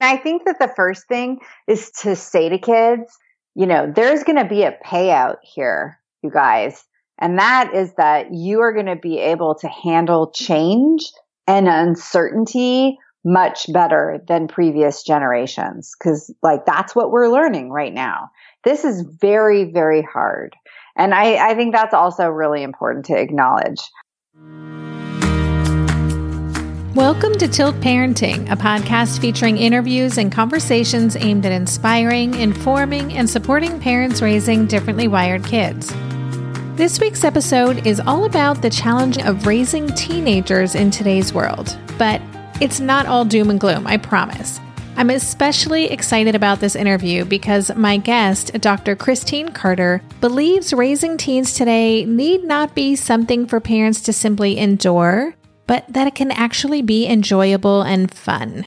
I think that the first thing is to say to kids, you know, there's going to be a payout here, you guys. And that is that you are going to be able to handle change and uncertainty much better than previous generations. Cause like that's what we're learning right now. This is very, very hard. And I, I think that's also really important to acknowledge. Welcome to Tilt Parenting, a podcast featuring interviews and conversations aimed at inspiring, informing, and supporting parents raising differently wired kids. This week's episode is all about the challenge of raising teenagers in today's world. But it's not all doom and gloom, I promise. I'm especially excited about this interview because my guest, Dr. Christine Carter, believes raising teens today need not be something for parents to simply endure, but that it can actually be enjoyable and fun.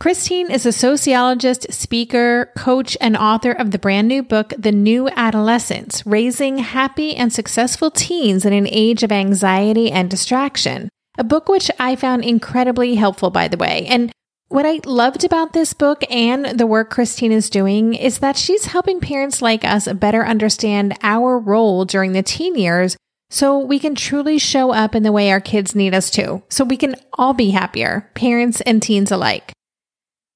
Christine is a sociologist, speaker, coach, and author of the brand new book, The New Adolescence Raising Happy and Successful Teens in an Age of Anxiety and Distraction. A book which I found incredibly helpful, by the way. And what I loved about this book and the work Christine is doing is that she's helping parents like us better understand our role during the teen years so we can truly show up in the way our kids need us to, so we can all be happier, parents and teens alike.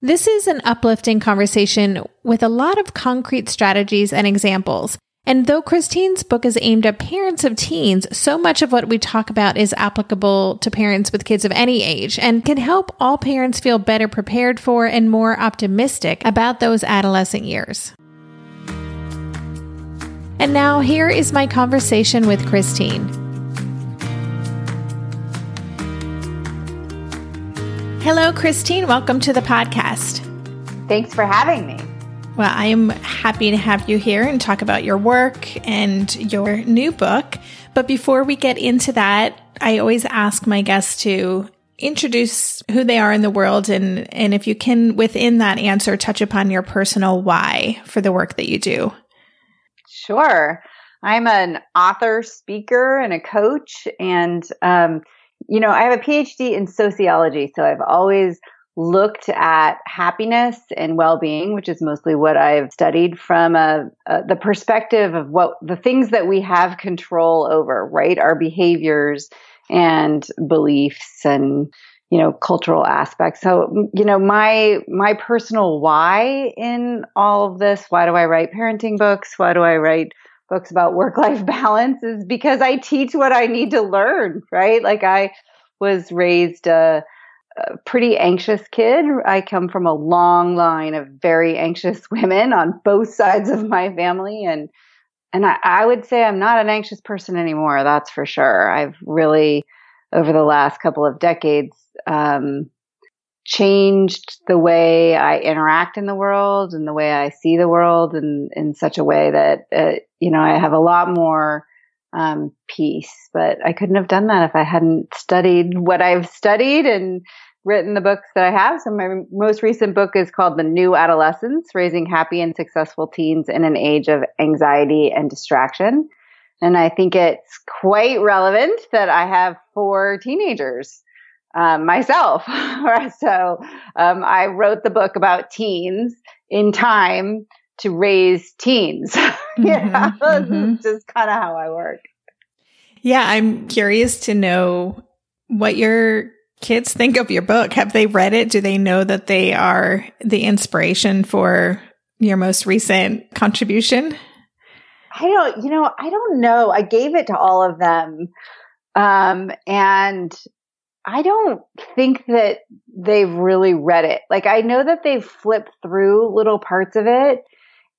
This is an uplifting conversation with a lot of concrete strategies and examples. And though Christine's book is aimed at parents of teens, so much of what we talk about is applicable to parents with kids of any age and can help all parents feel better prepared for and more optimistic about those adolescent years. And now, here is my conversation with Christine. Hello, Christine. Welcome to the podcast. Thanks for having me. Well, I am happy to have you here and talk about your work and your new book. But before we get into that, I always ask my guests to introduce who they are in the world and, and if you can, within that answer, touch upon your personal why for the work that you do. Sure. I'm an author, speaker, and a coach. And, um, you know, I have a PhD in sociology. So I've always looked at happiness and well-being, which is mostly what I've studied from a, a, the perspective of what the things that we have control over, right? Our behaviors and beliefs and you know cultural aspects. So you know my my personal why in all of this why do i write parenting books? Why do i write books about work life balance? Is because i teach what i need to learn right? Like i was raised a, a pretty anxious kid. I come from a long line of very anxious women on both sides of my family. And and I, I would say i'm not an anxious person anymore that's for sure. I've really over the last couple of decades um, changed the way I interact in the world and the way I see the world in, in such a way that, uh, you know, I have a lot more um, peace. But I couldn't have done that if I hadn't studied what I've studied and written the books that I have. So my most recent book is called The New Adolescence, Raising Happy and Successful Teens in an Age of Anxiety and Distraction. And I think it's quite relevant that I have four teenagers um, myself. so um, I wrote the book about teens in time to raise teens. yeah, mm-hmm, mm-hmm. just kind of how I work. Yeah, I'm curious to know what your kids think of your book. Have they read it? Do they know that they are the inspiration for your most recent contribution? I don't, you know, I don't know. I gave it to all of them. Um, and I don't think that they've really read it. Like I know that they've flipped through little parts of it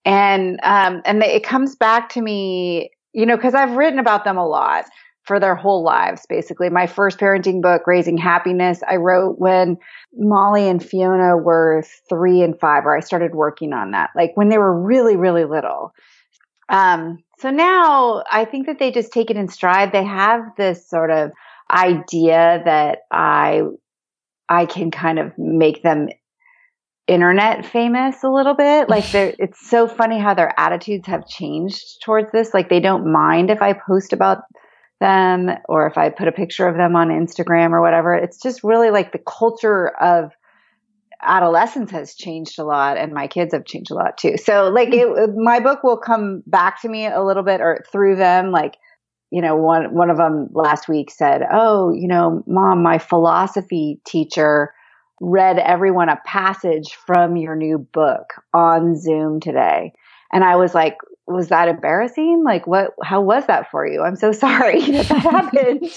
and um and they, it comes back to me, you know, cuz I've written about them a lot for their whole lives basically. My first parenting book, Raising Happiness, I wrote when Molly and Fiona were 3 and 5 or I started working on that. Like when they were really really little. Um so now I think that they just take it in stride. They have this sort of idea that I I can kind of make them internet famous a little bit. Like it's so funny how their attitudes have changed towards this. Like they don't mind if I post about them or if I put a picture of them on Instagram or whatever. It's just really like the culture of adolescence has changed a lot and my kids have changed a lot too. So like hmm. it, my book will come back to me a little bit or through them. Like, you know, one, one of them last week said, Oh, you know, mom, my philosophy teacher read everyone a passage from your new book on Zoom today. And I was like, was that embarrassing? Like, what, how was that for you? I'm so sorry that that happened.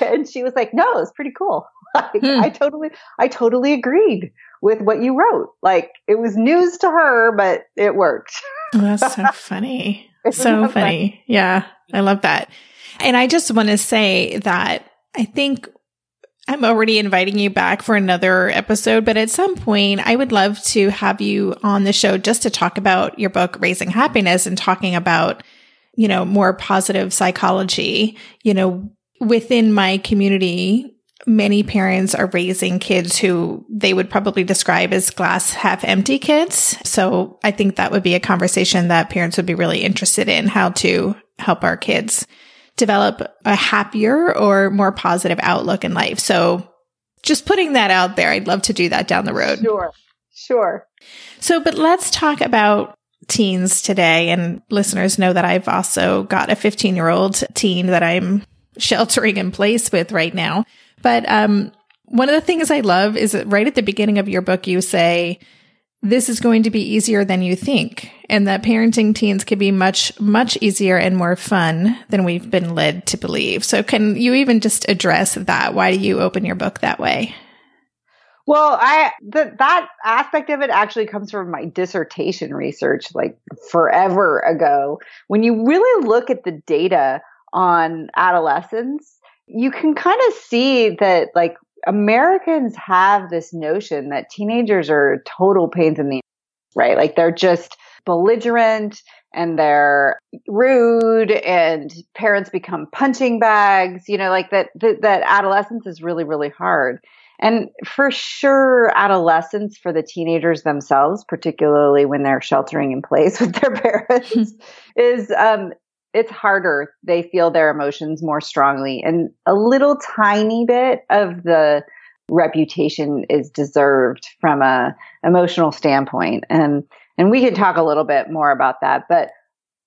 and she was like, no, it was pretty cool. Like, hmm. I totally, I totally agreed with what you wrote. Like, it was news to her, but it worked. that's so funny. so funny. Yeah. I love that. And I just want to say that I think I'm already inviting you back for another episode, but at some point I would love to have you on the show just to talk about your book, Raising Happiness and talking about, you know, more positive psychology. You know, within my community, many parents are raising kids who they would probably describe as glass half empty kids. So I think that would be a conversation that parents would be really interested in how to help our kids develop a happier or more positive outlook in life. So just putting that out there, I'd love to do that down the road. Sure. Sure. So, but let's talk about teens today. And listeners know that I've also got a 15 year old teen that I'm sheltering in place with right now. But, um, one of the things I love is that right at the beginning of your book, you say, this is going to be easier than you think, and that parenting teens can be much, much easier and more fun than we've been led to believe. So, can you even just address that? Why do you open your book that way? Well, I the, that aspect of it actually comes from my dissertation research, like forever ago. When you really look at the data on adolescence, you can kind of see that like Americans have this notion that teenagers are total pains in the right? Like they're just belligerent and they're rude and parents become punching bags, you know, like that, that, that adolescence is really, really hard. And for sure, adolescence for the teenagers themselves, particularly when they're sheltering in place with their parents, is um, it's harder. They feel their emotions more strongly and a little tiny bit of the reputation is deserved from a emotional standpoint. And, and we can talk a little bit more about that, but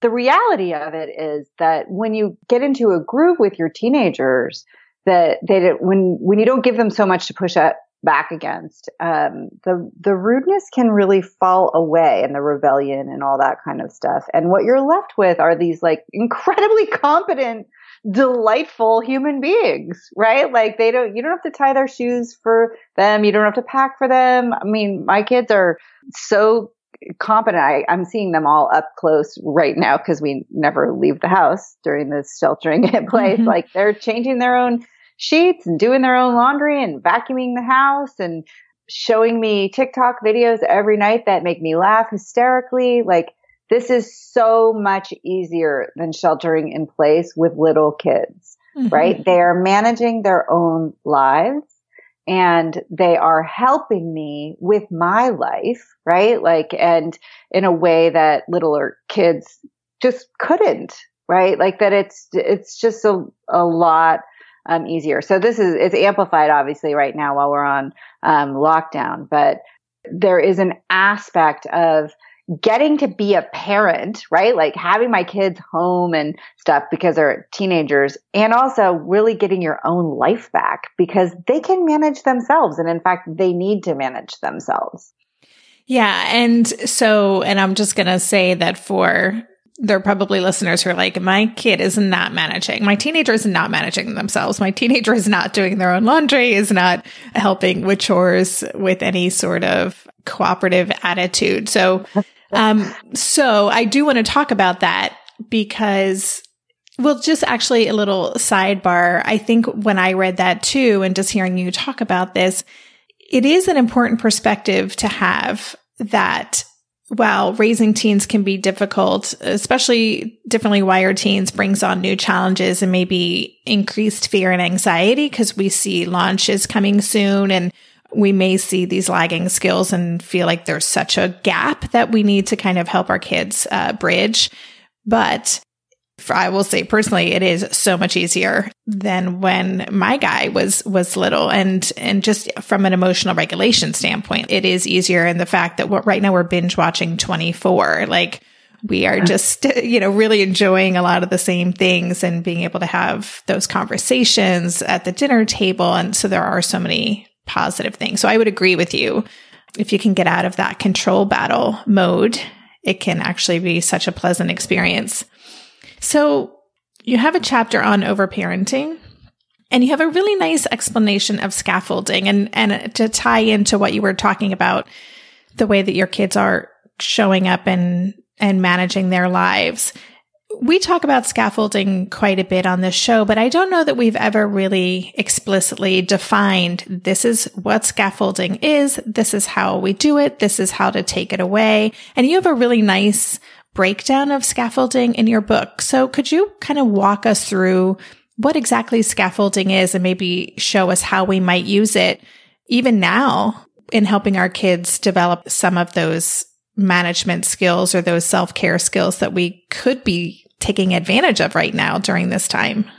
the reality of it is that when you get into a groove with your teenagers, that they when when you don't give them so much to push up back against, um, the the rudeness can really fall away and the rebellion and all that kind of stuff. And what you're left with are these like incredibly competent, delightful human beings, right? Like they don't you don't have to tie their shoes for them. You don't have to pack for them. I mean, my kids are so competent. I, I'm seeing them all up close right now because we never leave the house during this sheltering in place. Mm-hmm. Like they're changing their own sheets and doing their own laundry and vacuuming the house and showing me TikTok videos every night that make me laugh hysterically. Like this is so much easier than sheltering in place with little kids, mm-hmm. right? They are managing their own lives and they are helping me with my life, right? Like, and in a way that littler kids just couldn't, right? Like that it's, it's just a, a lot um, easier. So this is it's amplified obviously right now while we're on um, lockdown, but there is an aspect of getting to be a parent, right? Like having my kids home and stuff because they're teenagers and also really getting your own life back because they can manage themselves. And in fact, they need to manage themselves. Yeah. And so, and I'm just going to say that for there are probably listeners who are like, my kid is not managing. My teenager is not managing themselves. My teenager is not doing their own laundry, is not helping with chores with any sort of cooperative attitude. So, um, so I do want to talk about that because well, just actually a little sidebar. I think when I read that too, and just hearing you talk about this, it is an important perspective to have that while raising teens can be difficult, especially differently wired teens brings on new challenges and maybe increased fear and anxiety because we see launches coming soon and we may see these lagging skills and feel like there's such a gap that we need to kind of help our kids uh, bridge. But I will say personally, it is so much easier than when my guy was was little, and and just from an emotional regulation standpoint, it is easier. And the fact that what right now we're binge watching twenty four, like we are mm-hmm. just you know really enjoying a lot of the same things and being able to have those conversations at the dinner table, and so there are so many positive things. So I would agree with you. If you can get out of that control battle mode, it can actually be such a pleasant experience. So you have a chapter on overparenting and you have a really nice explanation of scaffolding and, and to tie into what you were talking about, the way that your kids are showing up and, and managing their lives. We talk about scaffolding quite a bit on this show, but I don't know that we've ever really explicitly defined this is what scaffolding is. This is how we do it. This is how to take it away. And you have a really nice breakdown of scaffolding in your book. So could you kind of walk us through what exactly scaffolding is and maybe show us how we might use it even now in helping our kids develop some of those management skills or those self care skills that we could be taking advantage of right now during this time?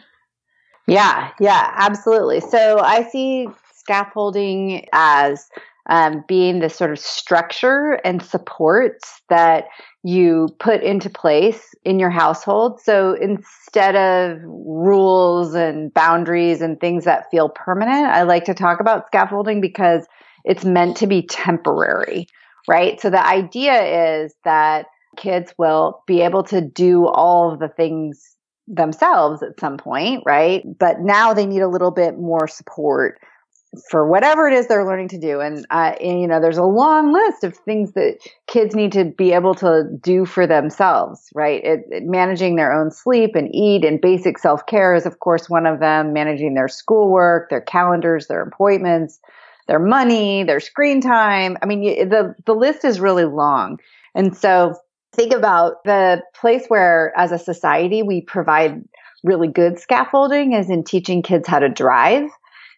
Yeah, yeah, absolutely. So I see scaffolding as um, being the sort of structure and supports that you put into place in your household. So instead of rules and boundaries and things that feel permanent, I like to talk about scaffolding because it's meant to be temporary, right? So the idea is that kids will be able to do all of the things themselves at some point, right? But now they need a little bit more support for whatever it is they're learning to do. And, uh, and, you know, there's a long list of things that kids need to be able to do for themselves, right? It, it, managing their own sleep and eat and basic self care is, of course, one of them. Managing their schoolwork, their calendars, their appointments, their money, their screen time. I mean, the the list is really long, and so think about the place where, as a society, we provide really good scaffolding is in teaching kids how to drive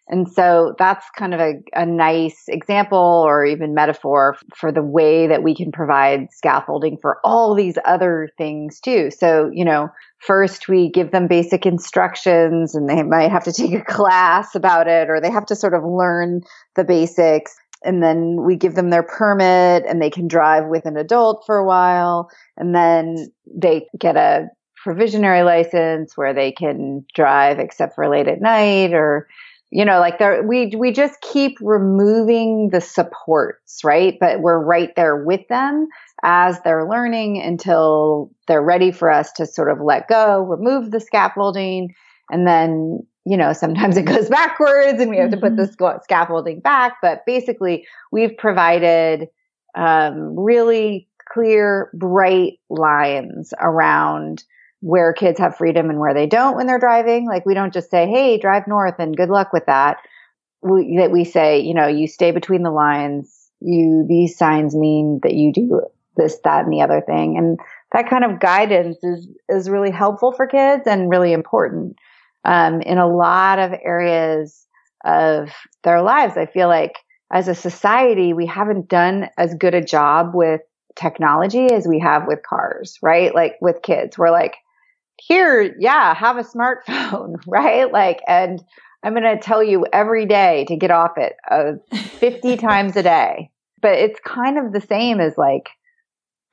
and so that's kind of a, a nice example or even metaphor for the way that we can provide scaffolding for all these other things too. So, you know, first we give them basic instructions and they might have to take a class about it or they have to sort of learn the basics. And then we give them their permit and they can drive with an adult for a while. And then they get a provisionary license where they can drive except for late at night or you know like there we we just keep removing the supports right but we're right there with them as they're learning until they're ready for us to sort of let go remove the scaffolding and then you know sometimes it goes backwards and we have to put the mm-hmm. scaffolding back but basically we've provided um, really clear bright lines around where kids have freedom and where they don't when they're driving. Like we don't just say, "Hey, drive north and good luck with that." We, that we say, you know, you stay between the lines. You these signs mean that you do this, that, and the other thing, and that kind of guidance is is really helpful for kids and really important um, in a lot of areas of their lives. I feel like as a society, we haven't done as good a job with technology as we have with cars, right? Like with kids, we're like, here, yeah, have a smartphone, right? Like, and I'm going to tell you every day to get off it uh, 50 times a day. But it's kind of the same as like,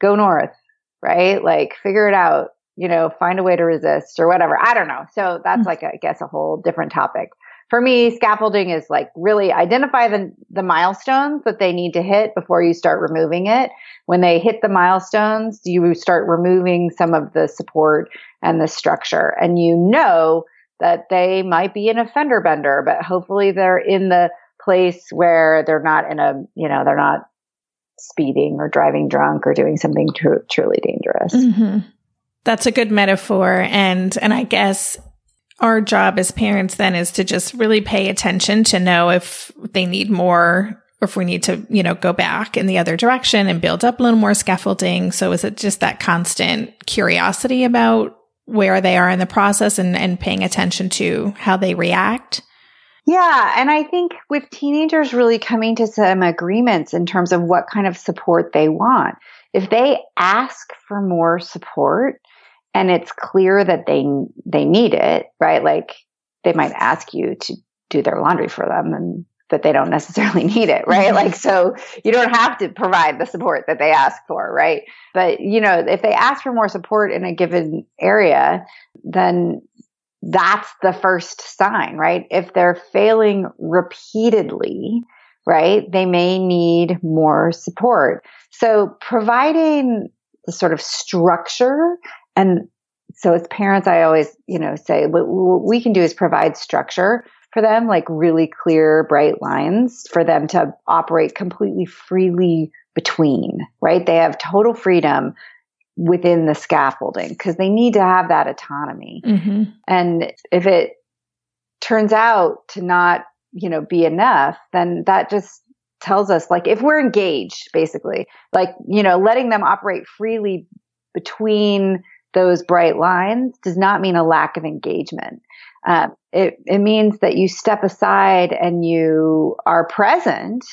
go north, right? Like, figure it out, you know, find a way to resist or whatever. I don't know. So that's mm. like, I guess, a whole different topic for me, scaffolding is like really identify the, the milestones that they need to hit before you start removing it. When they hit the milestones, you start removing some of the support and the structure. And you know that they might be an offender bender, but hopefully they're in the place where they're not in a, you know, they're not speeding or driving drunk or doing something tr- truly dangerous. Mm-hmm. That's a good metaphor. And, and I guess our job as parents then is to just really pay attention to know if they need more or if we need to, you know, go back in the other direction and build up a little more scaffolding. So is it just that constant curiosity about where they are in the process and, and paying attention to how they react? Yeah. And I think with teenagers really coming to some agreements in terms of what kind of support they want. If they ask for more support, and it's clear that they they need it, right? Like they might ask you to do their laundry for them and but they don't necessarily need it, right? Mm-hmm. like, so you don't have to provide the support that they ask for, right? But, you know, if they ask for more support in a given area, then that's the first sign, right? If they're failing repeatedly, right, they may need more support. So providing the sort of structure and so as parents, I always, you know, say what we can do is provide structure for them, like really clear, bright lines for them to operate completely freely between, right? They have total freedom within the scaffolding because they need to have that autonomy. Mm-hmm. And if it turns out to not, you know, be enough, then that just tells us like if we're engaged, basically, like, you know, letting them operate freely between those bright lines does not mean a lack of engagement. Um, it, it means that you step aside and you are present,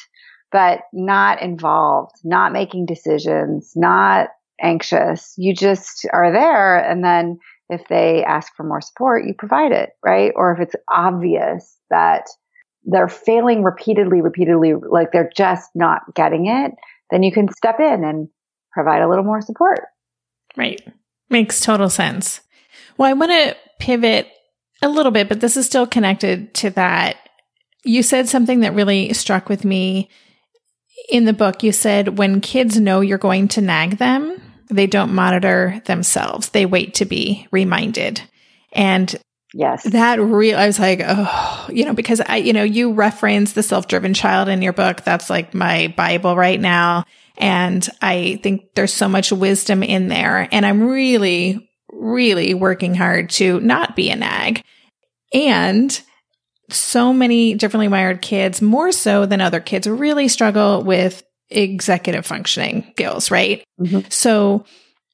but not involved, not making decisions, not anxious. You just are there. And then if they ask for more support, you provide it, right? Or if it's obvious that they're failing repeatedly, repeatedly, like they're just not getting it, then you can step in and provide a little more support. Right. Makes total sense. Well, I want to pivot a little bit, but this is still connected to that. You said something that really struck with me in the book. You said when kids know you're going to nag them, they don't monitor themselves. They wait to be reminded. And Yes. That real I was like, oh, you know, because I, you know, you reference the self-driven child in your book. That's like my Bible right now. And I think there's so much wisdom in there. And I'm really, really working hard to not be a nag. And so many differently wired kids, more so than other kids, really struggle with executive functioning skills, right? Mm-hmm. So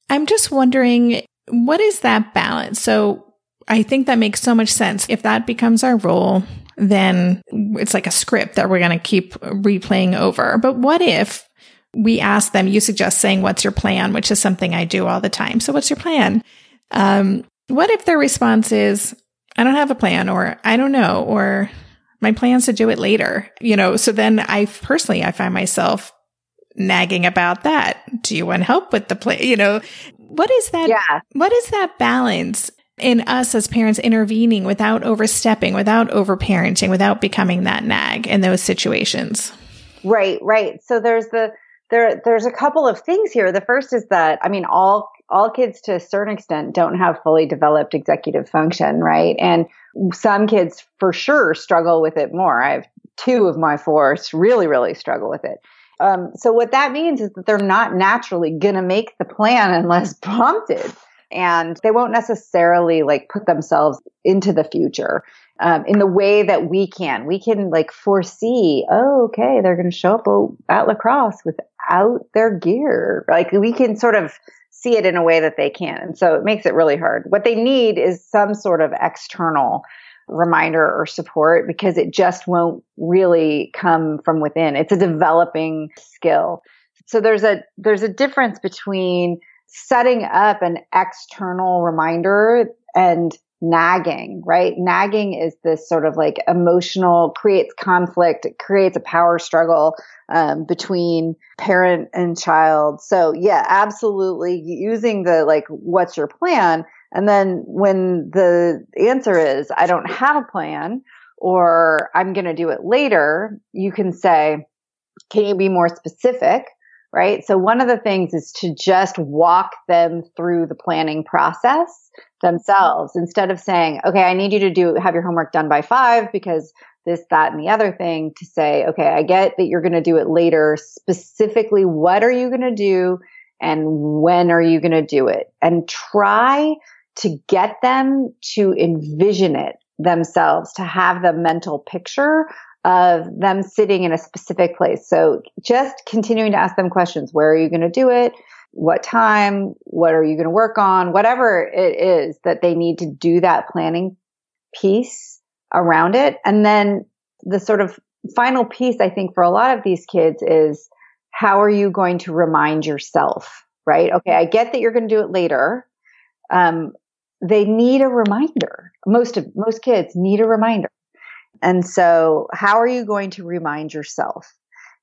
I'm just wondering, what is that balance? So I think that makes so much sense. If that becomes our role, then it's like a script that we're going to keep replaying over. But what if we ask them, you suggest saying, what's your plan? Which is something I do all the time. So what's your plan? Um, what if their response is, I don't have a plan or I don't know, or my plans to do it later, you know? So then I personally, I find myself nagging about that. Do you want help with the plan? You know, what is that? Yeah. What is that balance in us as parents intervening without overstepping, without overparenting, without becoming that nag in those situations? Right, right. So there's the, there, there's a couple of things here. The first is that, I mean, all, all kids to a certain extent don't have fully developed executive function, right? And some kids for sure struggle with it more. I have two of my four really, really struggle with it. Um, so what that means is that they're not naturally going to make the plan unless prompted and they won't necessarily like put themselves into the future um, in the way that we can. We can like foresee, oh, okay, they're going to show up at lacrosse without their gear. Like we can sort of see it in a way that they can. And so it makes it really hard. What they need is some sort of external reminder or support because it just won't really come from within. It's a developing skill. So there's a there's a difference between setting up an external reminder and nagging, right? Nagging is this sort of like emotional, creates conflict, it creates a power struggle um, between parent and child. So yeah, absolutely using the like, what's your plan? And then when the answer is, I don't have a plan or I'm going to do it later, you can say, can you be more specific? Right? So one of the things is to just walk them through the planning process themselves instead of saying, okay, I need you to do, have your homework done by five because this, that, and the other thing to say, okay, I get that you're going to do it later. Specifically, what are you going to do and when are you going to do it? And try to get them to envision it themselves, to have the mental picture of them sitting in a specific place. So just continuing to ask them questions. Where are you going to do it? What time? What are you going to work on? Whatever it is that they need to do that planning piece around it. And then the sort of final piece, I think, for a lot of these kids is how are you going to remind yourself, right? Okay, I get that you're going to do it later. um, they need a reminder. Most of most kids need a reminder. And so how are you going to remind yourself?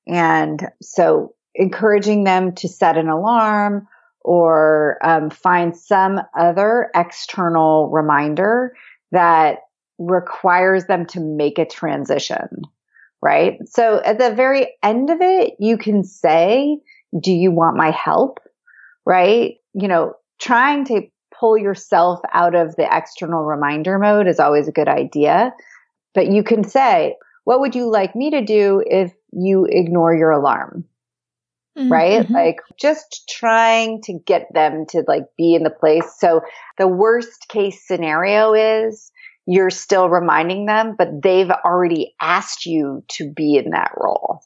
And so encouraging them to set an alarm or um, find some other external reminder that requires them to make a transition, right? So at the very end of it, you can say, do you want my help? Right? You know, trying to pull yourself out of the external reminder mode is always a good idea. But you can say, what would you like me to do if you ignore your alarm? Mm-hmm. Right? Mm-hmm. Like just trying to get them to like be in the place. So the worst case scenario is you're still reminding them, but they've already asked you to be in that role.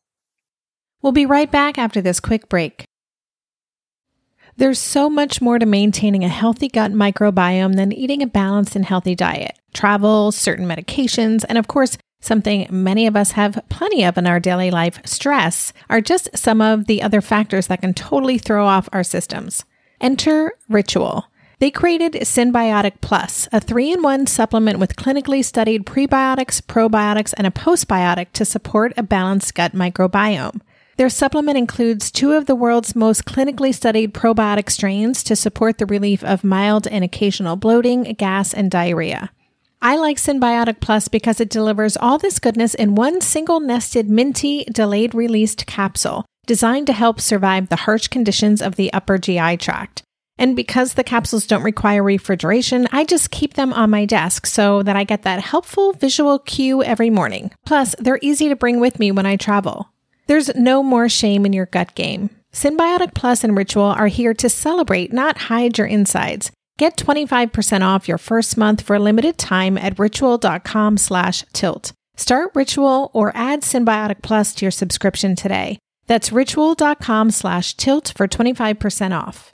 We'll be right back after this quick break. There's so much more to maintaining a healthy gut microbiome than eating a balanced and healthy diet. Travel, certain medications, and of course, something many of us have plenty of in our daily life, stress, are just some of the other factors that can totally throw off our systems. Enter Ritual. They created Synbiotic Plus, a three in one supplement with clinically studied prebiotics, probiotics, and a postbiotic to support a balanced gut microbiome. Their supplement includes two of the world's most clinically studied probiotic strains to support the relief of mild and occasional bloating, gas, and diarrhea. I like Synbiotic Plus because it delivers all this goodness in one single nested minty delayed released capsule designed to help survive the harsh conditions of the upper GI tract. And because the capsules don't require refrigeration, I just keep them on my desk so that I get that helpful visual cue every morning. Plus, they're easy to bring with me when I travel. There's no more shame in your gut game. Synbiotic Plus and Ritual are here to celebrate, not hide your insides. Get 25% off your first month for a limited time at ritual.com slash tilt. Start Ritual or add Synbiotic Plus to your subscription today. That's ritual.com slash tilt for 25% off.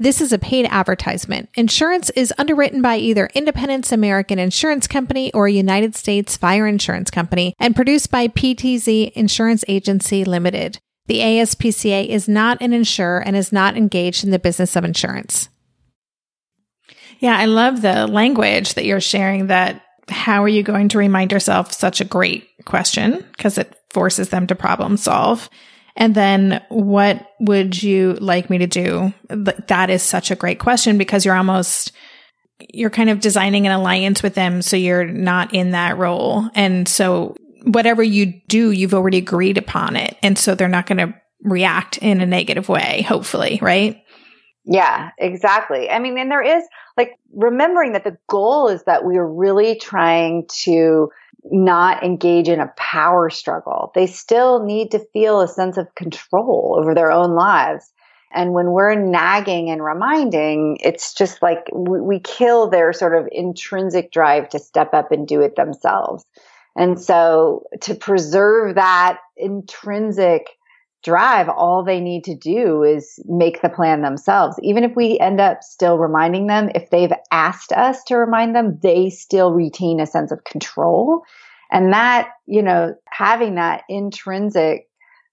This is a paid advertisement. Insurance is underwritten by either Independence American Insurance Company or United States Fire Insurance Company and produced by PTZ Insurance Agency Limited. The ASPCA is not an insurer and is not engaged in the business of insurance. Yeah, I love the language that you're sharing that how are you going to remind yourself such a great question because it forces them to problem solve. And then what would you like me to do? That is such a great question because you're almost, you're kind of designing an alliance with them. So you're not in that role. And so whatever you do, you've already agreed upon it. And so they're not going to react in a negative way, hopefully, right? Yeah, exactly. I mean, and there is like remembering that the goal is that we are really trying to not engage in a power struggle. They still need to feel a sense of control over their own lives. And when we're nagging and reminding, it's just like we, we, kill their sort of intrinsic drive to step up and do it themselves. And so to preserve that intrinsic drive, all they need to do is make the plan themselves. Even if we end up still reminding them, if they've asked us to remind them, they still retain a sense of control. And that, you know, having that intrinsic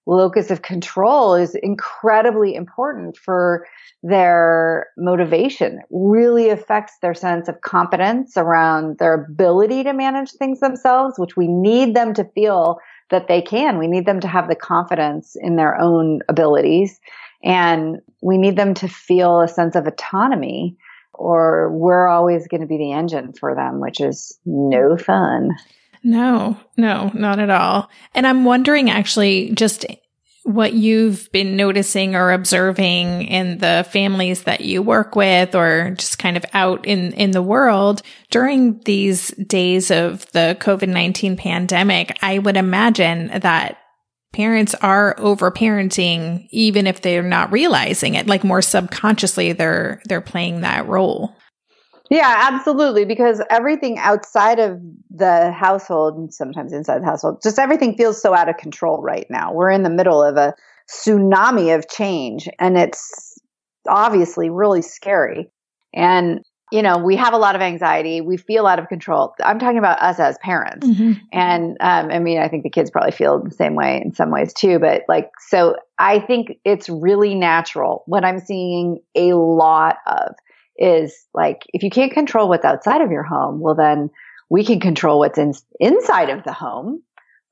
locus of control is incredibly important for their motivation. It really affects their sense of competence around their ability to manage things themselves, which we need them to feel that they can. We need them to have the confidence in their own abilities and we need them to feel a sense of autonomy or we're always going to be the engine for them, which is no fun. No, no, not at all. And I'm wondering actually just what you've been noticing or observing in the families that you work with or just kind of out in, in the world during these days of the COVID-19 pandemic. I would imagine that parents are over parenting even if they're not realizing it like more subconsciously they're they're playing that role yeah absolutely because everything outside of the household and sometimes inside the household just everything feels so out of control right now we're in the middle of a tsunami of change and it's obviously really scary and you know, we have a lot of anxiety. We feel out of control. I'm talking about us as parents. Mm-hmm. And um, I mean, I think the kids probably feel the same way in some ways too. But like, so I think it's really natural. What I'm seeing a lot of is like, if you can't control what's outside of your home, well, then we can control what's in, inside of the home,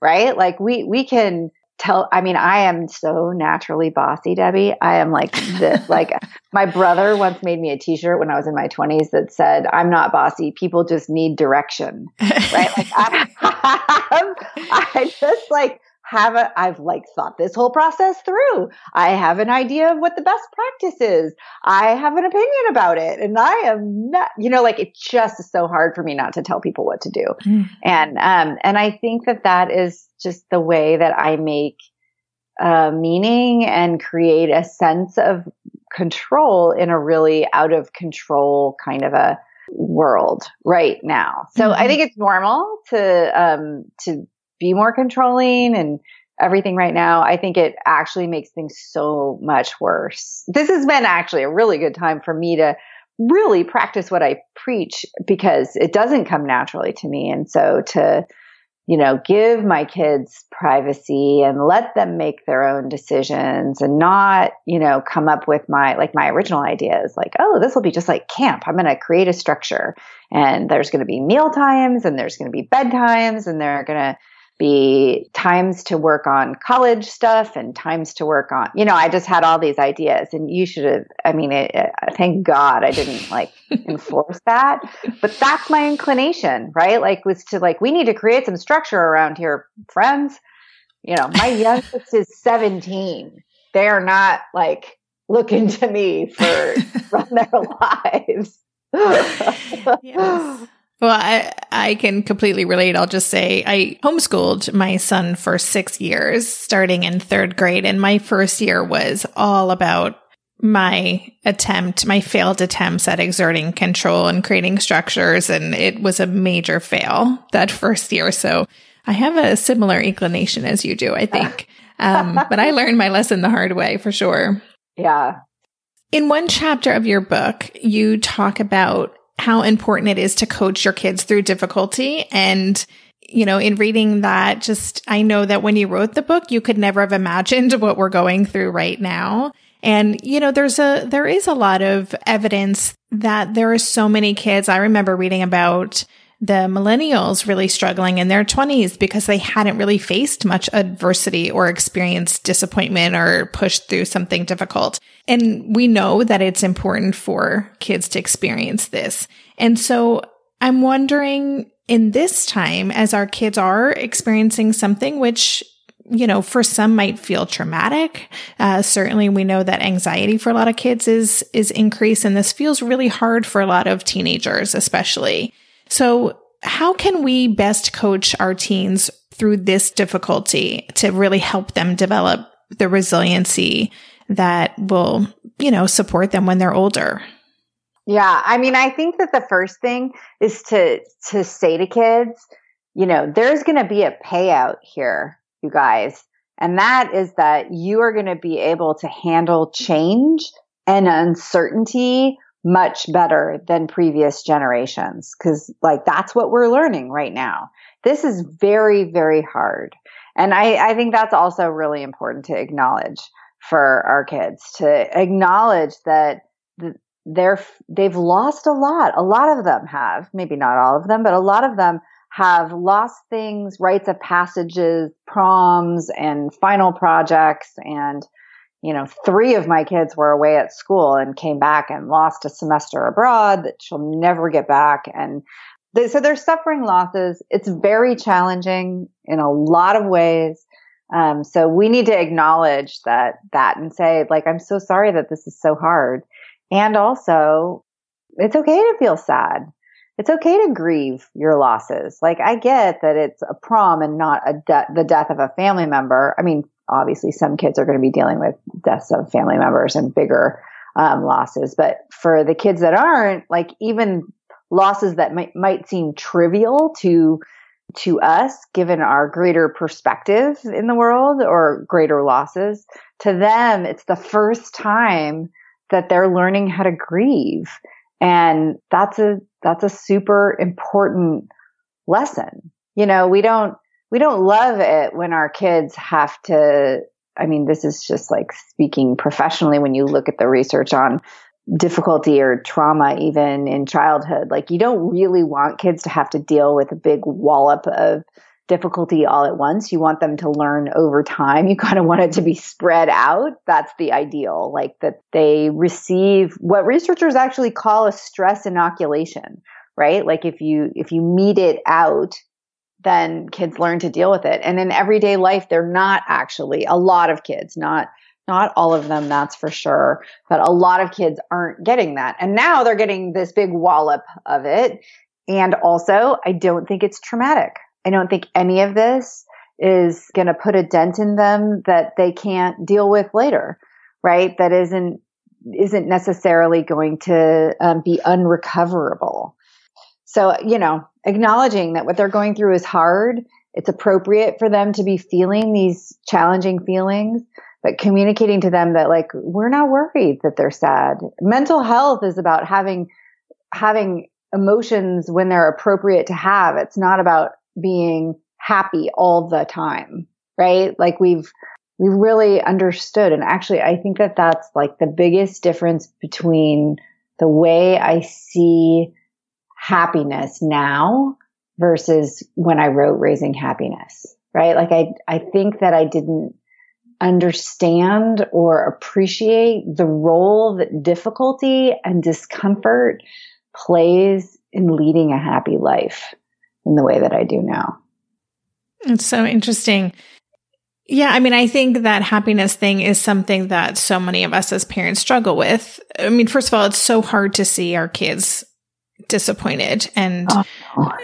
right? Like we, we can tell i mean i am so naturally bossy debbie. I am like this like my brother once made me a t-shirt when i was in my 20s that said i'm not bossy. People just need direction. Right? Like I, I just like have a I've like thought this whole process through. I have an idea of what the best practice is. I have an opinion about it and I am not you know like it just is so hard for me not to tell people what to do. Mm. And um and I think that that is just the way that I make uh, meaning and create a sense of control in a really out of control kind of a world right now. So mm-hmm. I think it's normal to um to be more controlling and everything right now, I think it actually makes things so much worse. This has been actually a really good time for me to really practice what I preach because it doesn't come naturally to me. And so to, you know, give my kids privacy and let them make their own decisions and not, you know, come up with my, like my original ideas, like, oh, this will be just like camp. I'm going to create a structure and there's going to be meal times and there's going to be bedtimes and they're going to, be times to work on college stuff and times to work on, you know, I just had all these ideas and you should have, I mean, it, it, thank God I didn't like enforce that, but that's my inclination, right? Like was to like, we need to create some structure around here, friends. You know, my youngest is 17. They are not like looking to me for run their lives. yes. Well, I, I can completely relate. I'll just say I homeschooled my son for six years, starting in third grade. And my first year was all about my attempt, my failed attempts at exerting control and creating structures. And it was a major fail that first year. So I have a similar inclination as you do, I think. Um, but I learned my lesson the hard way for sure. Yeah. In one chapter of your book, you talk about how important it is to coach your kids through difficulty. And, you know, in reading that, just, I know that when you wrote the book, you could never have imagined what we're going through right now. And, you know, there's a, there is a lot of evidence that there are so many kids. I remember reading about the millennials really struggling in their 20s because they hadn't really faced much adversity or experienced disappointment or pushed through something difficult. And we know that it's important for kids to experience this. And so I'm wondering in this time, as our kids are experiencing something which you know, for some might feel traumatic. Uh, certainly we know that anxiety for a lot of kids is, is increased and this feels really hard for a lot of teenagers, especially. So how can we best coach our teens through this difficulty to really help them develop the resiliency that will, you know, support them when they're older? Yeah, I mean, I think that the first thing is to to say to kids, you know, there's going to be a payout here, you guys. And that is that you are going to be able to handle change and uncertainty much better than previous generations. Cause like that's what we're learning right now. This is very, very hard. And I, I think that's also really important to acknowledge for our kids to acknowledge that they're, they've lost a lot. A lot of them have, maybe not all of them, but a lot of them have lost things, rites of passages, proms and final projects. And, you know, three of my kids were away at school and came back and lost a semester abroad that she'll never get back. And they, so they're suffering losses. It's very challenging in a lot of ways. Um, so we need to acknowledge that, that and say, like, I'm so sorry that this is so hard. And also, it's okay to feel sad it's okay to grieve your losses. Like I get that it's a prom and not a de- the death of a family member. I mean, obviously some kids are going to be dealing with deaths of family members and bigger um, losses, but for the kids that aren't, like even losses that might might seem trivial to to us, given our greater perspective in the world or greater losses, to them, it's the first time that they're learning how to grieve. And that's a, that's a super important lesson. You know, we don't, we don't love it when our kids have to, I mean, this is just like speaking professionally when you look at the research on difficulty or trauma even in childhood. Like you don't really want kids to have to deal with a big wallop of difficulty all at once. You want them to learn over time. You kind of want it to be spread out. That's the ideal, like that they receive what researchers actually call a stress inoculation, right? Like if you, if you mete it out, then kids learn to deal with it. And in everyday life, they're not actually a lot of kids, not not all of them, that's for sure, but a lot of kids aren't getting that. And now they're getting this big wallop of it. And also, I don't think it's traumatic. I don't think any of this is going to put a dent in them that they can't deal with later, right? That isn't isn't necessarily going to um, be unrecoverable. So, you know, acknowledging that what they're going through is hard. It's appropriate for them to be feeling these challenging feelings, but communicating to them that like, we're not worried that they're sad. Mental health is about having, having emotions when they're appropriate to have. It's not about being happy all the time, right? Like we've, we really understood. And actually, I think that that's like the biggest difference between the way I see happiness now versus when I wrote Raising Happiness, right? Like I, I think that I didn't understand or appreciate the role that difficulty and discomfort plays in leading a happy life in the way that I do now. It's so interesting. Yeah, I mean, I think that happiness thing is something that so many of us as parents struggle with. I mean, first of all, it's so hard to see our kids disappointed and oh.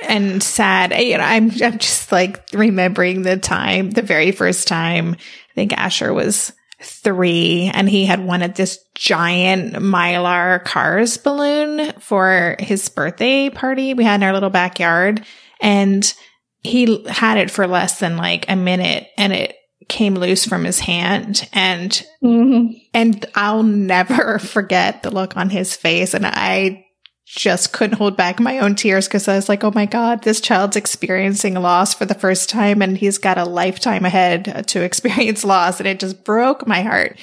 and sad. You know, I'm I'm just like remembering the time, the very first time I think Asher was three and he had wanted this giant mylar cars balloon for his birthday party we had in our little backyard and he had it for less than like a minute and it came loose from his hand and mm-hmm. and I'll never forget the look on his face and I just couldn't hold back my own tears because I was like, oh my God, this child's experiencing loss for the first time and he's got a lifetime ahead to experience loss. And it just broke my heart.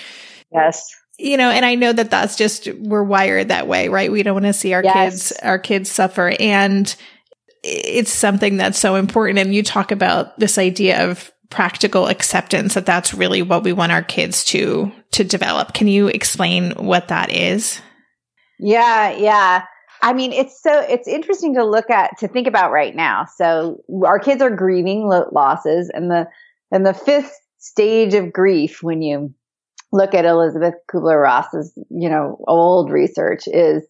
Yes. You know, and I know that that's just, we're wired that way, right? We don't want to see our yes. kids, our kids suffer. And it's something that's so important. And you talk about this idea of practical acceptance that that's really what we want our kids to, to develop. Can you explain what that is? Yeah. Yeah. I mean, it's so, it's interesting to look at, to think about right now. So our kids are grieving losses and the, and the fifth stage of grief when you look at Elisabeth Kubler-Ross's, you know, old research is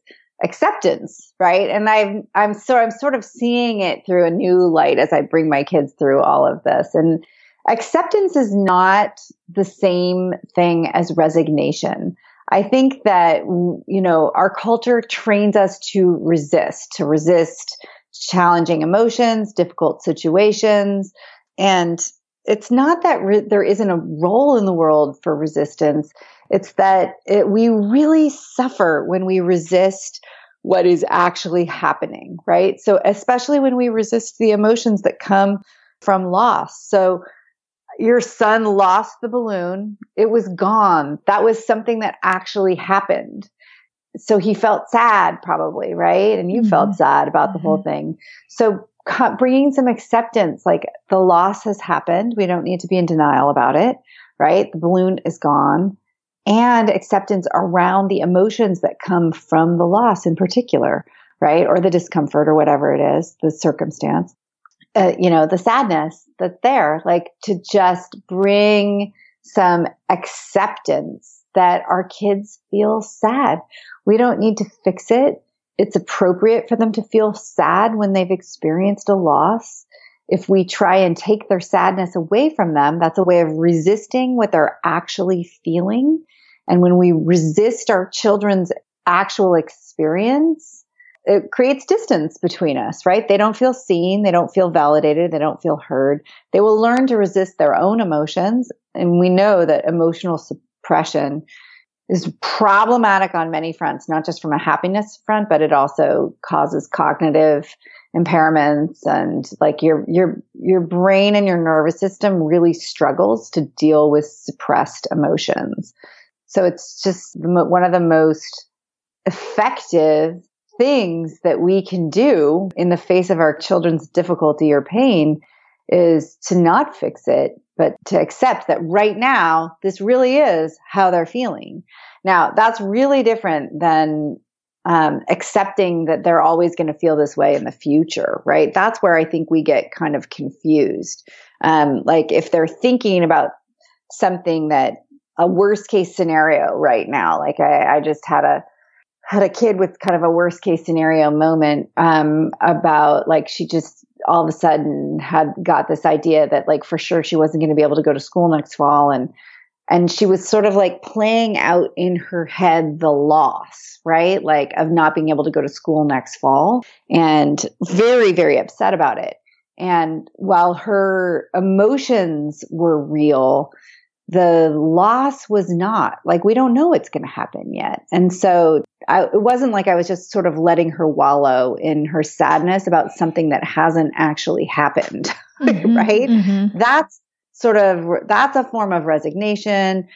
acceptance, right? And I'm, I'm so, I'm sort of seeing it through a new light as I bring my kids through all of this. And acceptance is not the same thing as resignation. I think that, you know, our culture trains us to resist, to resist challenging emotions, difficult situations. And it's not that re- there isn't a role in the world for resistance. It's that it, we really suffer when we resist what is actually happening, right? So, especially when we resist the emotions that come from loss. So, your son lost the balloon. It was gone. That was something that actually happened. So he felt sad, probably, right? And you mm-hmm. felt sad about the mm-hmm. whole thing. So bringing some acceptance, like the loss has happened. We don't need to be in denial about it, right? The balloon is gone and acceptance around the emotions that come from the loss in particular, right? Or the discomfort or whatever it is, the circumstance uh, you know, the sadness that's there, like to just bring some acceptance that our kids feel sad. We don't need to fix it. It's appropriate for them to feel sad when they've experienced a loss. If we try and take their sadness away from them, that's a way of resisting what they're actually feeling. And when we resist our children's actual experience, it creates distance between us, right? They don't feel seen. They don't feel validated. They don't feel heard. They will learn to resist their own emotions. And we know that emotional suppression is problematic on many fronts, not just from a happiness front, but it also causes cognitive impairments and like your, your, your brain and your nervous system really struggles to deal with suppressed emotions. So it's just one of the most effective things that we can do in the face of our children's difficulty or pain is to not fix it, but to accept that right now, this really is how they're feeling. Now, that's really different than um, accepting that they're always going to feel this way in the future, right? That's where I think we get kind of confused. Um, like if they're thinking about something that a worst case scenario right now, like I, I just had a had a kid with kind of a worst case scenario moment um, about like she just all of a sudden had got this idea that like for sure she wasn't going to be able to go to school next fall. And and she was sort of like playing out in her head the loss right? Like of not being able to go to school next fall and very very upset about it. And while her emotions were real the loss was not like we don't know it's going to happen yet. And so I, it wasn't like i was just sort of letting her wallow in her sadness about something that hasn't actually happened mm-hmm, right? mm-hmm. that's sort of that's a form of resignation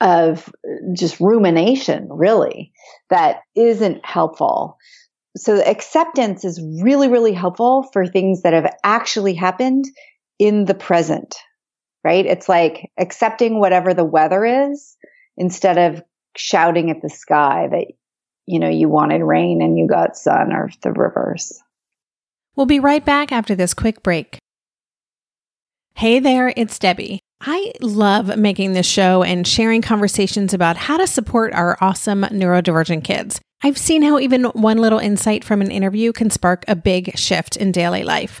of just rumination really that isn't helpful. So acceptance is really really helpful for things that have actually happened in the present right? It's like accepting whatever the weather is instead of shouting at the sky that, you know, you wanted rain and you got sun or the reverse. We'll be right back after this quick break. Hey there, it's Debbie. I love making this show and sharing conversations about how to support our awesome neurodivergent kids. I've seen how even one little insight from an interview can spark a big shift in daily life.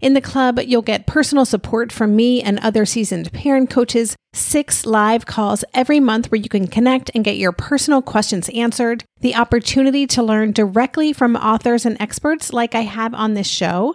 In the club, you'll get personal support from me and other seasoned parent coaches, six live calls every month where you can connect and get your personal questions answered, the opportunity to learn directly from authors and experts like I have on this show,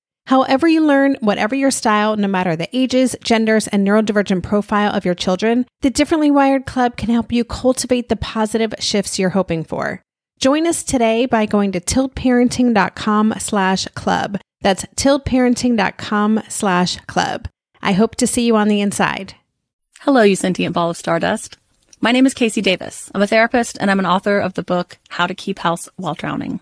However, you learn, whatever your style, no matter the ages, genders, and neurodivergent profile of your children, the Differently Wired Club can help you cultivate the positive shifts you're hoping for. Join us today by going to tiltparenting.com slash club. That's tiltparenting.com slash club. I hope to see you on the inside. Hello, you sentient ball of stardust. My name is KC Davis. I'm a therapist and I'm an author of the book How to Keep House While Drowning,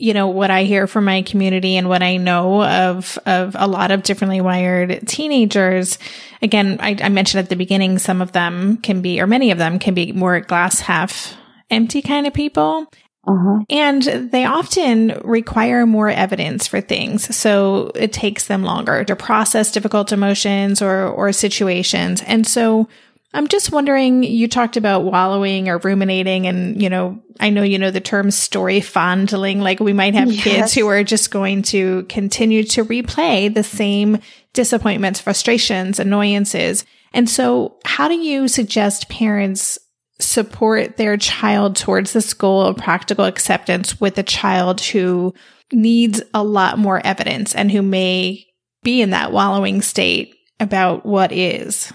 you know what I hear from my community and what I know of of a lot of differently wired teenagers. Again, I, I mentioned at the beginning, some of them can be, or many of them can be more glass half empty kind of people. Uh-huh. And they often require more evidence for things. So it takes them longer to process difficult emotions or, or situations. And so I'm just wondering, you talked about wallowing or ruminating and, you know, I know you know the term story fondling, like we might have yes. kids who are just going to continue to replay the same disappointments, frustrations, annoyances. And so how do you suggest parents support their child towards this goal of practical acceptance with a child who needs a lot more evidence and who may be in that wallowing state about what is.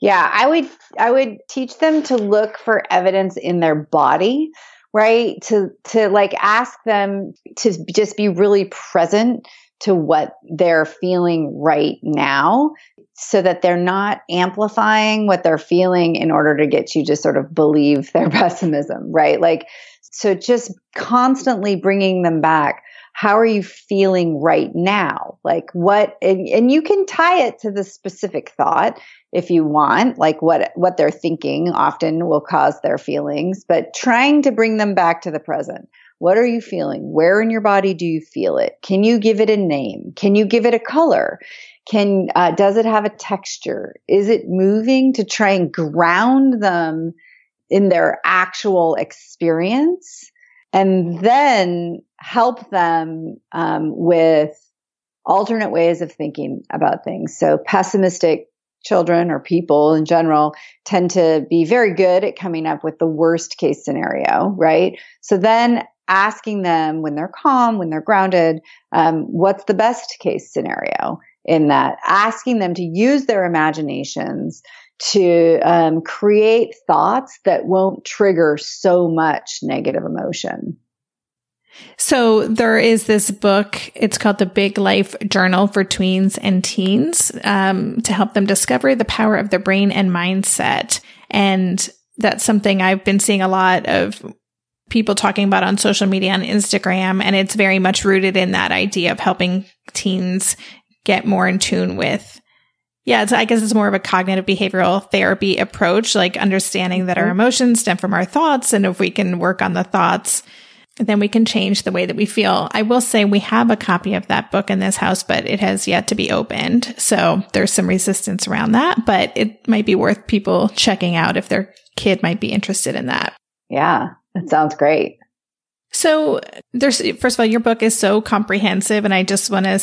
Yeah, I would I would teach them to look for evidence in their body, right? To to like ask them to just be really present to what they're feeling right now so that they're not amplifying what they're feeling in order to get you to sort of believe their pessimism, right? Like, so just constantly bringing them back. How are you feeling right now? Like what, and, and you can tie it to the specific thought if you want, like what, what they're thinking often will cause their feelings, but trying to bring them back to the present. What are you feeling? Where in your body do you feel it? Can you give it a name? Can you give it a color? Can uh, does it have a texture? Is it moving to try and ground them in their actual experience, and then help them um, with alternate ways of thinking about things. So pessimistic children or people in general tend to be very good at coming up with the worst case scenario, right? So then asking them when they're calm, when they're grounded, um, what's the best case scenario? in that, asking them to use their imaginations to um, create thoughts that won't trigger so much negative emotion. So there is this book. It's called the Big Life Journal for Tweens and Teens um, to help them discover the power of their brain and mindset. And that's something I've been seeing a lot of people talking about on social media on Instagram. And it's very much rooted in that idea of helping teens get more in tune with yeah, I guess it's more of a cognitive behavioral therapy approach, like understanding that our mm-hmm. emotions stem from our thoughts. And if we can work on the thoughts, then we can change the way that we feel. I will say we have a copy of that book in this house, but it has yet to be opened. So there's some resistance around that, but it might be worth people checking out if their kid might be interested in that. Yeah, that sounds great. So there's, first of all, your book is so comprehensive and I just want to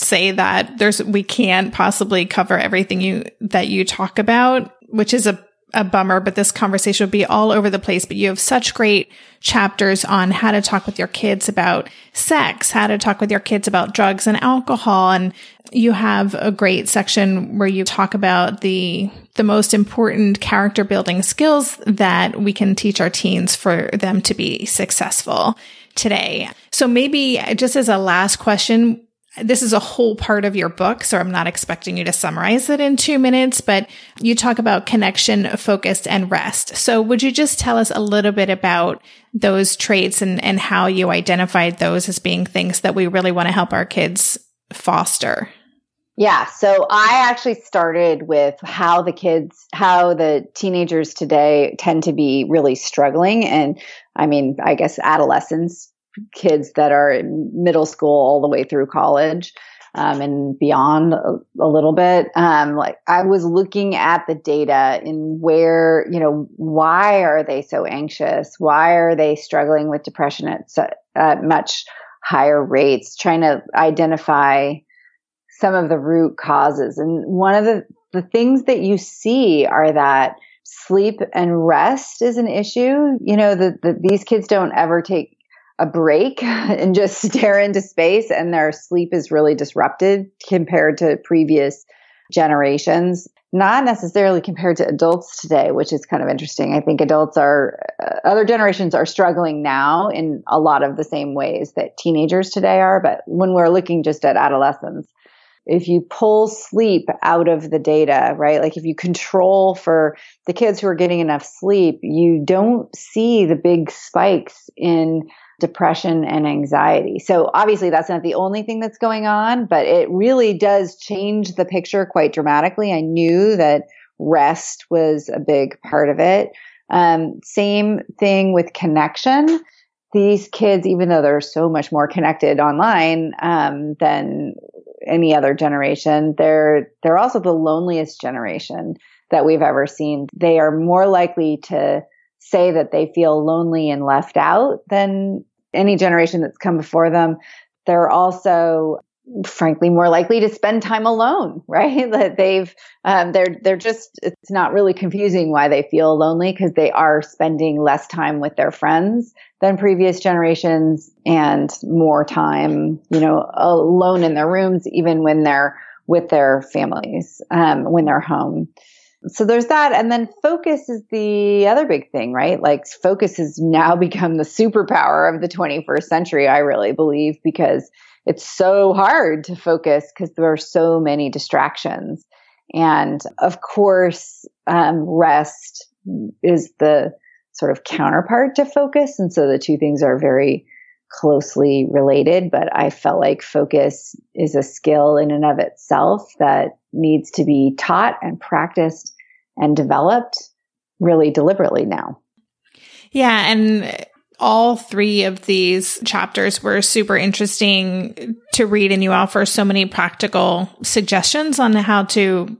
say that there's we can't possibly cover everything you that you talk about, which is a a bummer, but this conversation will be all over the place. But you have such great chapters on how to talk with your kids about sex, how to talk with your kids about drugs and alcohol. And you have a great section where you talk about the, the most important character building skills that we can teach our teens for them to be successful today. So maybe just as a last question, this is a whole part of your book, so I'm not expecting you to summarize it in two minutes, but you talk about connection, focus, and rest. So would you just tell us a little bit about those traits and, and how you identified those as being things that we really want to help our kids foster? Yeah, so I actually started with how the kids, how the teenagers today tend to be really struggling. And I mean, I guess adolescents kids that are in middle school all the way through college um, and beyond a, a little bit. Um, like I was looking at the data in where, you know, why are they so anxious? Why are they struggling with depression at, at much higher rates? Trying to identify some of the root causes. And one of the, the things that you see are that sleep and rest is an issue. You know, that the, these kids don't ever take a break and just stare into space and their sleep is really disrupted compared to previous generations not necessarily compared to adults today, which is kind of interesting. I think adults are, uh, other generations are struggling now in a lot of the same ways that teenagers today are. But when we're looking just at adolescents, if you pull sleep out of the data, right? Like if you control for the kids who are getting enough sleep, you don't see the big spikes in depression and anxiety. So obviously that's not the only thing that's going on, but it really does change the picture quite dramatically. I knew that rest was a big part of it. Um, same thing with connection. These kids, even though they're so much more connected online um, than any other generation, they're they're also the loneliest generation that we've ever seen. They are more likely to say that they feel lonely and left out than any generation that's come before them. They're also frankly more likely to spend time alone right that they've um, they're they're just it's not really confusing why they feel lonely because they are spending less time with their friends than previous generations and more time you know alone in their rooms even when they're with their families um, when they're home so there's that. And then focus is the other big thing, right? Like focus has now become the superpower of the 21st century, I really believe, because it's so hard to focus because there are so many distractions. And of course, um, rest is the sort of counterpart to focus. And so the two things are very closely related, but I felt like focus is a skill in and of itself that needs to be taught and practiced and developed really deliberately now. Yeah. And all three of these chapters were super interesting to read, and you offer so many practical suggestions on how to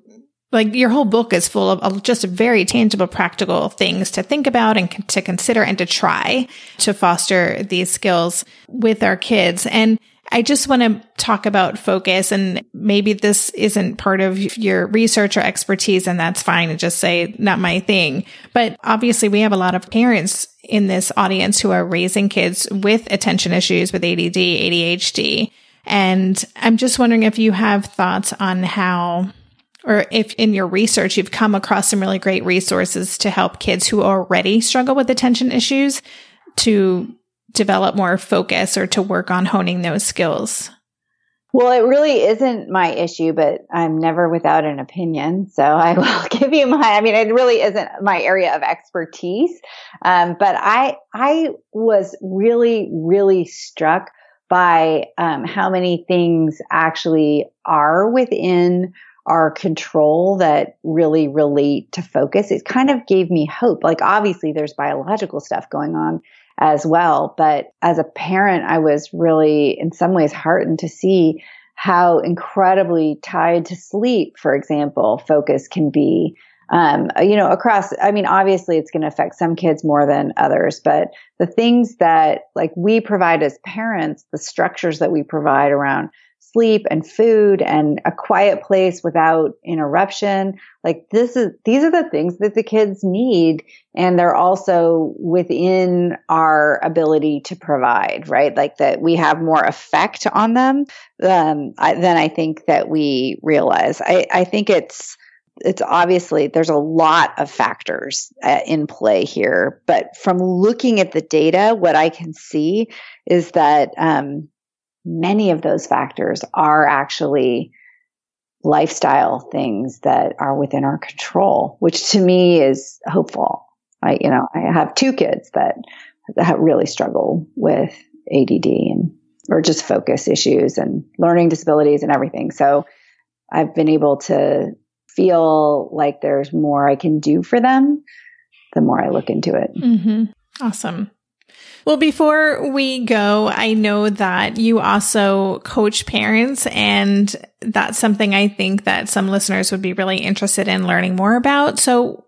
like your whole book is full of, just very tangible practical things to think about and to consider and to try to foster these skills with our kids and I just want to talk about focus and maybe this isn't part of your research or expertise and that's fine and just say not my thing. But obviously we have a lot of parents in this audience who are raising kids with attention issues with ADD, ADHD. And I'm just wondering if you have thoughts on how or if in your research you've come across some really great resources to help kids who already struggle with attention issues to develop more focus or to work on honing those skills? Well, it really isn't my issue, but I'm never without an opinion. So I will give you my, I mean, it really isn't my area of expertise. Um, but I, I was really, really struck by um, how many things actually are within our control that really relate to focus. It kind of gave me hope. Like obviously there's biological stuff going on as well. But as a parent, I was really in some ways heartened to see how incredibly tied to sleep, for example, focus can be. Um, you know, across, I mean, obviously it's going to affect some kids more than others, but the things that like we provide as parents, the structures that we provide around sleep and food and a quiet place without interruption. Like this is, these are the things that the kids need. And they're also within our ability to provide, right? Like that we have more effect on them um, I, than I think that we realize. I, I think it's, it's obviously there's a lot of factors uh, in play here, but from looking at the data, what I can see is that um, many of those factors are actually lifestyle things that are within our control, which to me is hopeful. I, you know, I have two kids that, that really struggle with ADD and, or just focus issues and learning disabilities and everything. So I've been able to feel like there's more I can do for them the more I look into it. Mm-hmm. Awesome. Well, before we go, I know that you also coach parents and that's something I think that some listeners would be really interested in learning more about. So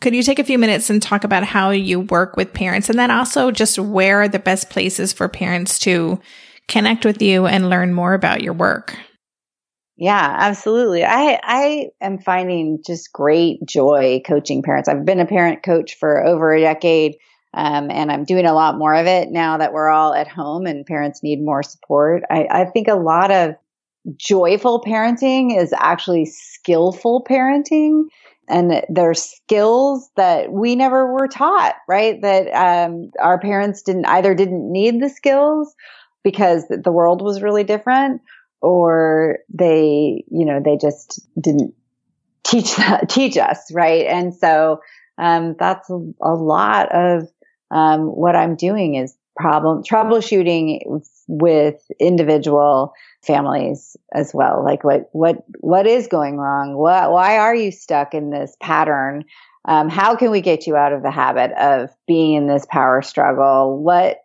could you take a few minutes and talk about how you work with parents and then also just where are the best places for parents to connect with you and learn more about your work? Yeah, absolutely. I I am finding just great joy coaching parents. I've been a parent coach for over a decade. Um, and I'm doing a lot more of it now that we're all at home and parents need more support. I, I think a lot of joyful parenting is actually skillful parenting and there's skills that we never were taught, right? That um, our parents didn't either didn't need the skills because the world was really different, or they, you know, they just didn't teach teach us, right? And so um, that's a, a, lot of um, what I'm doing is problem troubleshooting with individual families as well. Like what, what, what is going wrong? What, why are you stuck in this pattern? Um, how can we get you out of the habit of being in this power struggle? What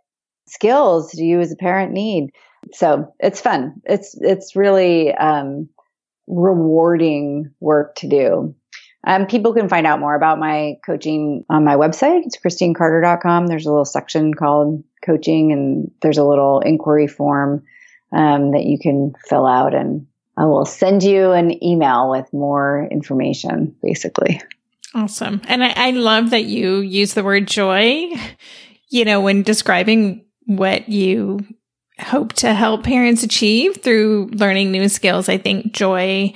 skills do you as a parent need? So it's fun. It's, it's really, um, rewarding work to do. Um, people can find out more about my coaching on my website. It's christinecarter.com. There's a little section called coaching and there's a little inquiry form um, that you can fill out and I will send you an email with more information, basically. Awesome. And I, I love that you use the word joy, you know, when describing what you hope to help parents achieve through learning new skills. I think joy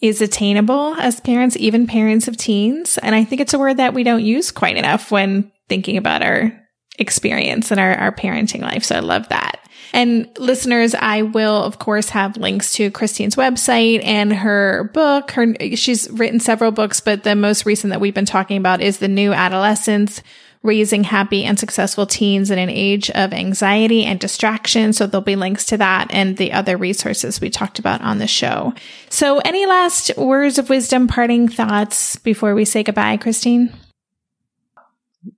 is attainable as parents, even parents of teens. And I think it's a word that we don't use quite enough when thinking about our experience and our, our parenting life. So I love that. And listeners, I will of course have links to Christine's website and her book. Her, she's written several books, but the most recent that we've been talking about is The New Adolescence, Raising Happy and Successful Teens in an Age of Anxiety and Distraction. So there'll be links to that and the other resources we talked about on the show. So any last words of wisdom, parting thoughts before we say goodbye, Christine?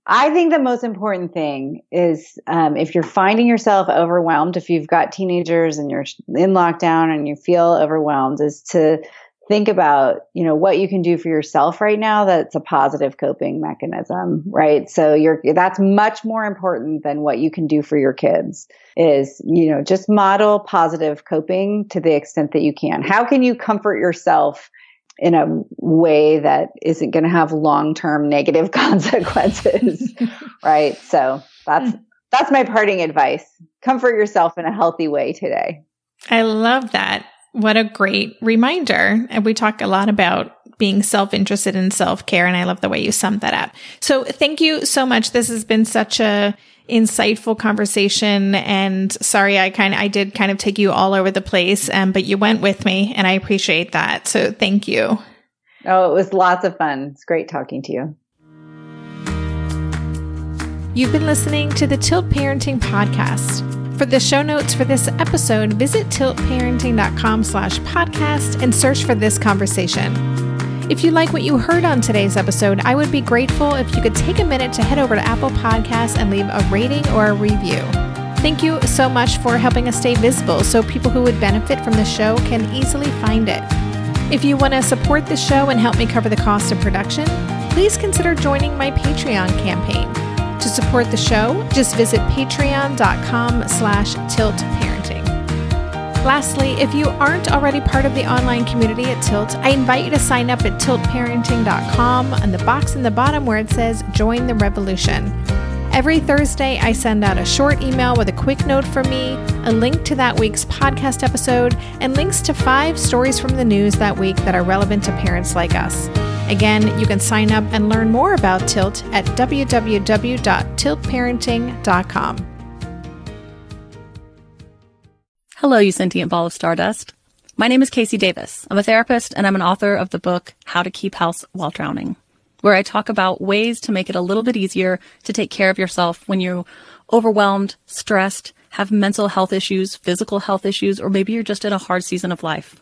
I think the most important thing is um, if you're finding yourself overwhelmed, if you've got teenagers and you're in lockdown and you feel overwhelmed, is to think about you know what you can do for yourself right now that's a positive coping mechanism right? So you're that's much more important than what you can do for your kids is you know just model positive coping to the extent that you can. How can you comfort yourself in a way that isn't going to have long-term negative consequences right? So that's that's my parting advice. Comfort yourself in a healthy way today. I love that what a great reminder and we talk a lot about being self-interested in self-care and i love the way you summed that up so thank you so much this has been such a insightful conversation. And sorry, I kind of, I did kind of take you all over the place, um, but you went with me and I appreciate that. So thank you. Oh, it was lots of fun. It's great talking to you. You've been listening to the Tilt Parenting Podcast. For the show notes for this episode, visit tiltparenting.com slash podcast and search for this conversation. If you like what you heard on today's episode, I would be grateful if you could take a minute to head over to Apple Podcasts and leave a rating or a review. Thank you so much for helping us stay visible so people who would benefit from the show can easily find it. If you want to support the show and help me cover the cost of production, please consider joining my Patreon campaign. To support the show, just visit patreon.com slash tiltparenting. Lastly, if you aren't already part of the online community at Tilt, I invite you to sign up at tiltparenting.com on the box in the bottom where it says Join the Revolution. Every Thursday, I send out a short email with a quick note from me, a link to that week's podcast episode, and links to five stories from the news that week that are relevant to parents like us. Again, you can sign up and learn more about Tilt at www.tiltparenting.com. Hello, you sentient ball of stardust. My name is KC Davis. I'm a therapist and I'm an author of the book How to Keep House While Drowning, where I talk about ways to make it a little bit easier to take care of yourself when you're overwhelmed, stressed, have mental health issues, physical health issues, or maybe you're just in a hard season of life.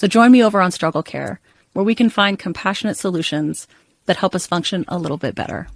So join me over on Struggle Care, where we can find compassionate solutions that help us function a little bit better.